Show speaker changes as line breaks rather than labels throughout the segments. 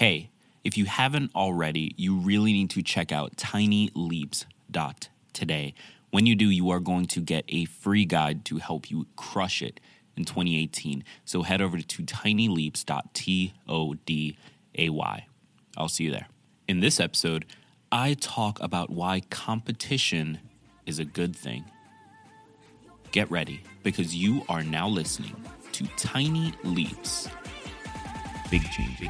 Hey, if you haven't already, you really need to check out tinyleaps.today. When you do, you are going to get a free guide to help you crush it in 2018. So head over to tinyleaps.today. I'll see you there. In this episode, I talk about why competition is a good thing. Get ready because you are now listening to Tiny Leaps. Big changes.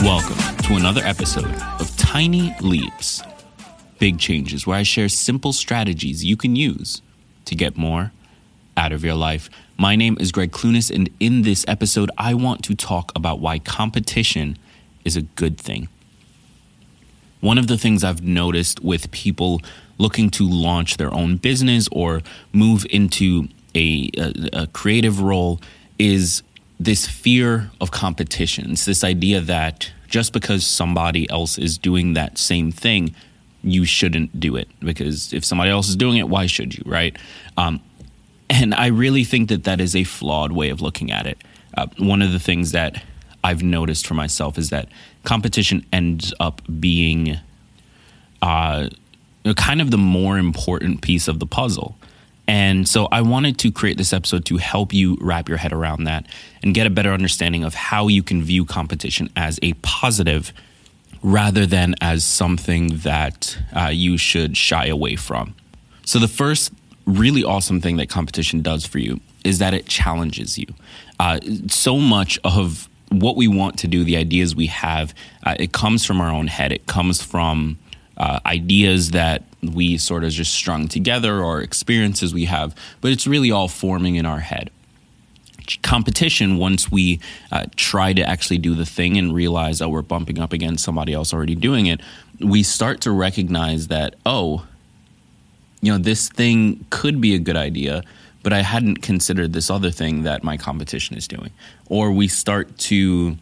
Welcome to another episode of Tiny Leaps, Big Changes, where I share simple strategies you can use to get more out of your life. My name is Greg Clunis, and in this episode, I want to talk about why competition is a good thing. One of the things I've noticed with people looking to launch their own business or move into a, a, a creative role is this fear of competition. It's this idea that just because somebody else is doing that same thing, you shouldn't do it because if somebody else is doing it, why should you, right? Um, and I really think that that is a flawed way of looking at it. Uh, one of the things that I've noticed for myself is that competition ends up being uh, kind of the more important piece of the puzzle. And so I wanted to create this episode to help you wrap your head around that and get a better understanding of how you can view competition as a positive rather than as something that uh, you should shy away from. So, the first really awesome thing that competition does for you is that it challenges you. Uh, so much of what we want to do, the ideas we have, uh, it comes from our own head. It comes from uh, ideas that we sort of just strung together or experiences we have, but it's really all forming in our head. Competition, once we uh, try to actually do the thing and realize, that we're bumping up against somebody else already doing it, we start to recognize that, oh, you know, this thing could be a good idea, but I hadn't considered this other thing that my competition is doing. Or we start to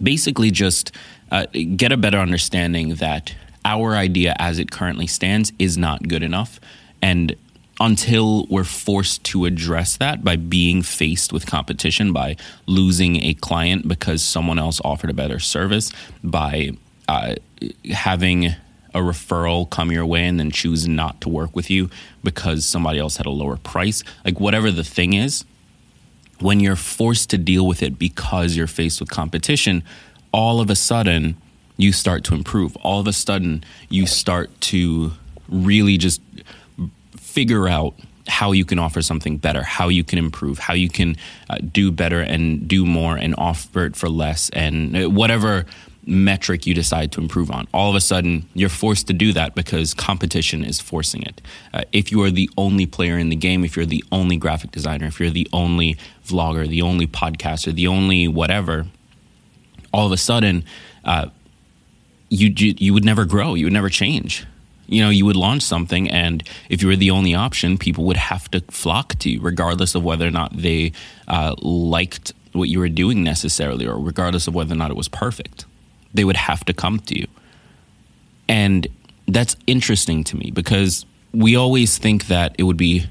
basically just uh, get a better understanding that our idea as it currently stands is not good enough. And until we're forced to address that by being faced with competition, by losing a client because someone else offered a better service, by uh, having a referral come your way and then choose not to work with you because somebody else had a lower price, like whatever the thing is, when you're forced to deal with it because you're faced with competition, all of a sudden, you start to improve. All of a sudden, you start to really just figure out how you can offer something better, how you can improve, how you can uh, do better and do more and offer it for less, and uh, whatever metric you decide to improve on. All of a sudden, you're forced to do that because competition is forcing it. Uh, if you are the only player in the game, if you're the only graphic designer, if you're the only vlogger, the only podcaster, the only whatever, all of a sudden, uh, you you would never grow. You would never change. You know, you would launch something, and if you were the only option, people would have to flock to you, regardless of whether or not they uh, liked what you were doing necessarily, or regardless of whether or not it was perfect. They would have to come to you, and that's interesting to me because we always think that it would be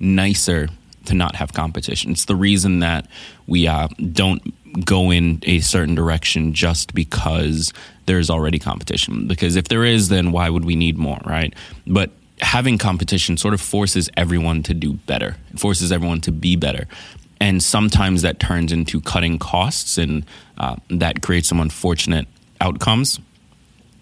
nicer to not have competition. It's the reason that we uh, don't go in a certain direction just because there's already competition. Because if there is, then why would we need more, right? But having competition sort of forces everyone to do better, it forces everyone to be better. And sometimes that turns into cutting costs and uh, that creates some unfortunate outcomes.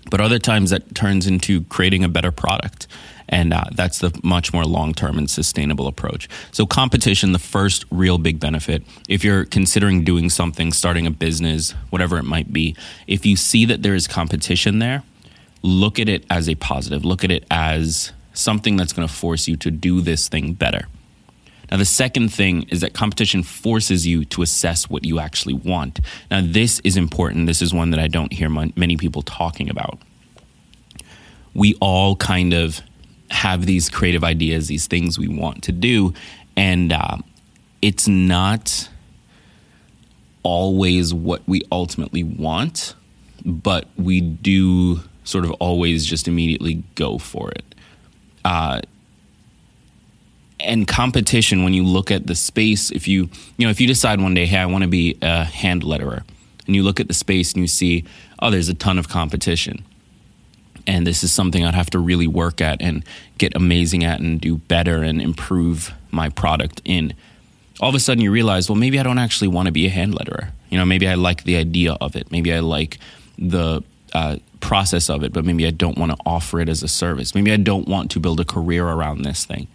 But other times that turns into creating a better product. And uh, that's the much more long term and sustainable approach. So, competition, the first real big benefit, if you're considering doing something, starting a business, whatever it might be, if you see that there is competition there, look at it as a positive. Look at it as something that's going to force you to do this thing better. Now, the second thing is that competition forces you to assess what you actually want. Now, this is important. This is one that I don't hear many people talking about. We all kind of have these creative ideas, these things we want to do, and uh, it's not always what we ultimately want, but we do sort of always just immediately go for it. Uh, and competition, when you look at the space, if you you know if you decide one day, hey, I want to be a hand letterer, and you look at the space and you see, oh, there's a ton of competition, and this is something I'd have to really work at and get amazing at and do better and improve my product in. All of a sudden, you realize, well, maybe I don't actually want to be a hand letterer. You know, maybe I like the idea of it. Maybe I like the uh, process of it, but maybe I don't want to offer it as a service. Maybe I don't want to build a career around this thing.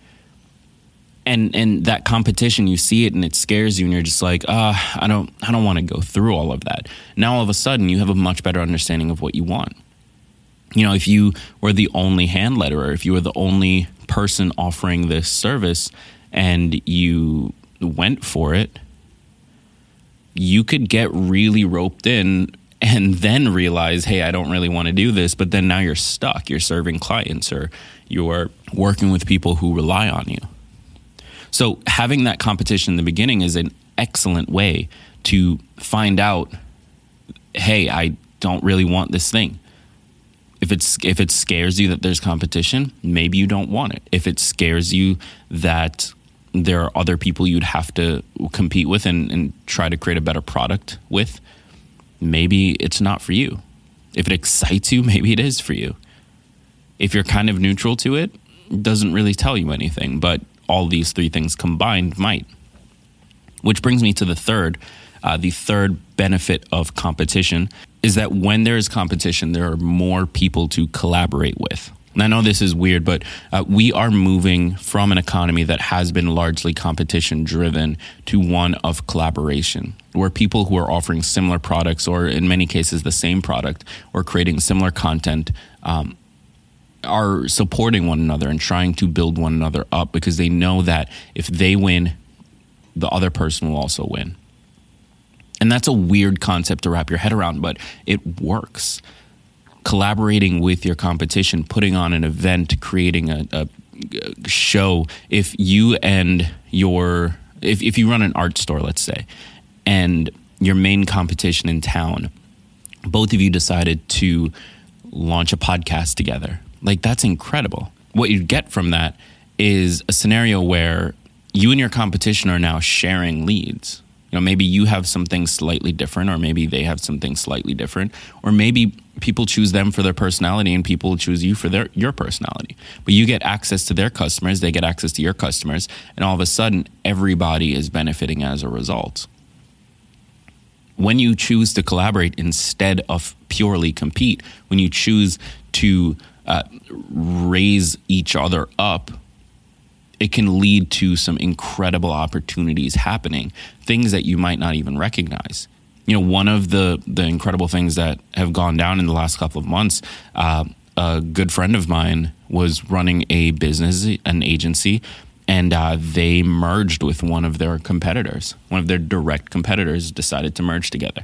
And and that competition, you see it and it scares you, and you're just like, ah, uh, I don't I don't want to go through all of that. Now all of a sudden, you have a much better understanding of what you want. You know, if you were the only hand letterer, if you were the only person offering this service, and you went for it, you could get really roped in and then realize, hey, I don't really want to do this. But then now you're stuck. You're serving clients or you're working with people who rely on you. So having that competition in the beginning is an excellent way to find out, hey, I don't really want this thing. If it's if it scares you that there's competition, maybe you don't want it. If it scares you that there are other people you'd have to compete with and, and try to create a better product with, maybe it's not for you. If it excites you, maybe it is for you. If you're kind of neutral to it, it doesn't really tell you anything, but all these three things combined might. Which brings me to the third. Uh, the third benefit of competition is that when there is competition, there are more people to collaborate with. And I know this is weird, but uh, we are moving from an economy that has been largely competition driven to one of collaboration, where people who are offering similar products, or in many cases the same product, or creating similar content, um, are supporting one another and trying to build one another up because they know that if they win, the other person will also win. And that's a weird concept to wrap your head around, but it works collaborating with your competition, putting on an event, creating a, a show. If you and your if, if you run an art store, let's say, and your main competition in town, both of you decided to launch a podcast together. Like that's incredible. What you get from that is a scenario where you and your competition are now sharing leads. You know maybe you have something slightly different or maybe they have something slightly different or maybe people choose them for their personality and people choose you for their your personality. But you get access to their customers they get access to your customers and all of a sudden everybody is benefiting as a result. When you choose to collaborate instead of purely compete when you choose to uh, raise each other up it can lead to some incredible opportunities happening, things that you might not even recognize. You know, one of the the incredible things that have gone down in the last couple of months. Uh, a good friend of mine was running a business, an agency, and uh, they merged with one of their competitors. One of their direct competitors decided to merge together.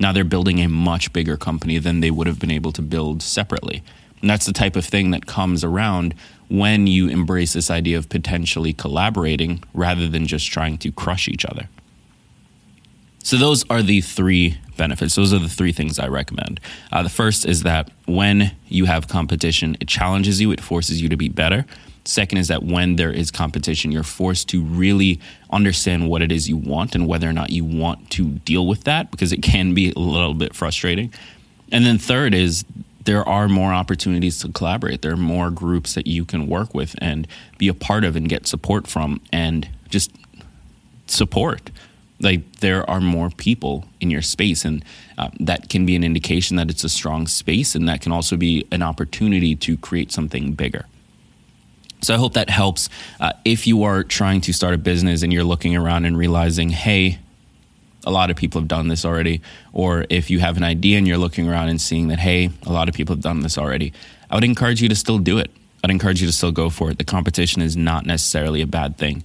Now they're building a much bigger company than they would have been able to build separately. And that's the type of thing that comes around when you embrace this idea of potentially collaborating rather than just trying to crush each other. So, those are the three benefits. Those are the three things I recommend. Uh, the first is that when you have competition, it challenges you, it forces you to be better. Second is that when there is competition, you're forced to really understand what it is you want and whether or not you want to deal with that because it can be a little bit frustrating. And then third is there are more opportunities to collaborate. There are more groups that you can work with and be a part of and get support from and just support. Like there are more people in your space, and uh, that can be an indication that it's a strong space, and that can also be an opportunity to create something bigger. So I hope that helps. Uh, if you are trying to start a business and you're looking around and realizing, hey, a lot of people have done this already. Or if you have an idea and you're looking around and seeing that, hey, a lot of people have done this already, I would encourage you to still do it. I'd encourage you to still go for it. The competition is not necessarily a bad thing,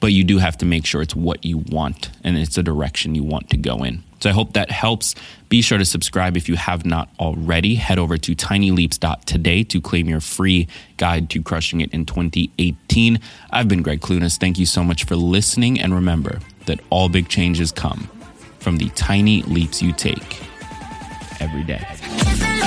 but you do have to make sure it's what you want and it's a direction you want to go in. So I hope that helps. Be sure to subscribe if you have not already. Head over to tinyleaps.today to claim your free guide to crushing it in 2018. I've been Greg Clunis. Thank you so much for listening. And remember that all big changes come from the tiny leaps you take every day.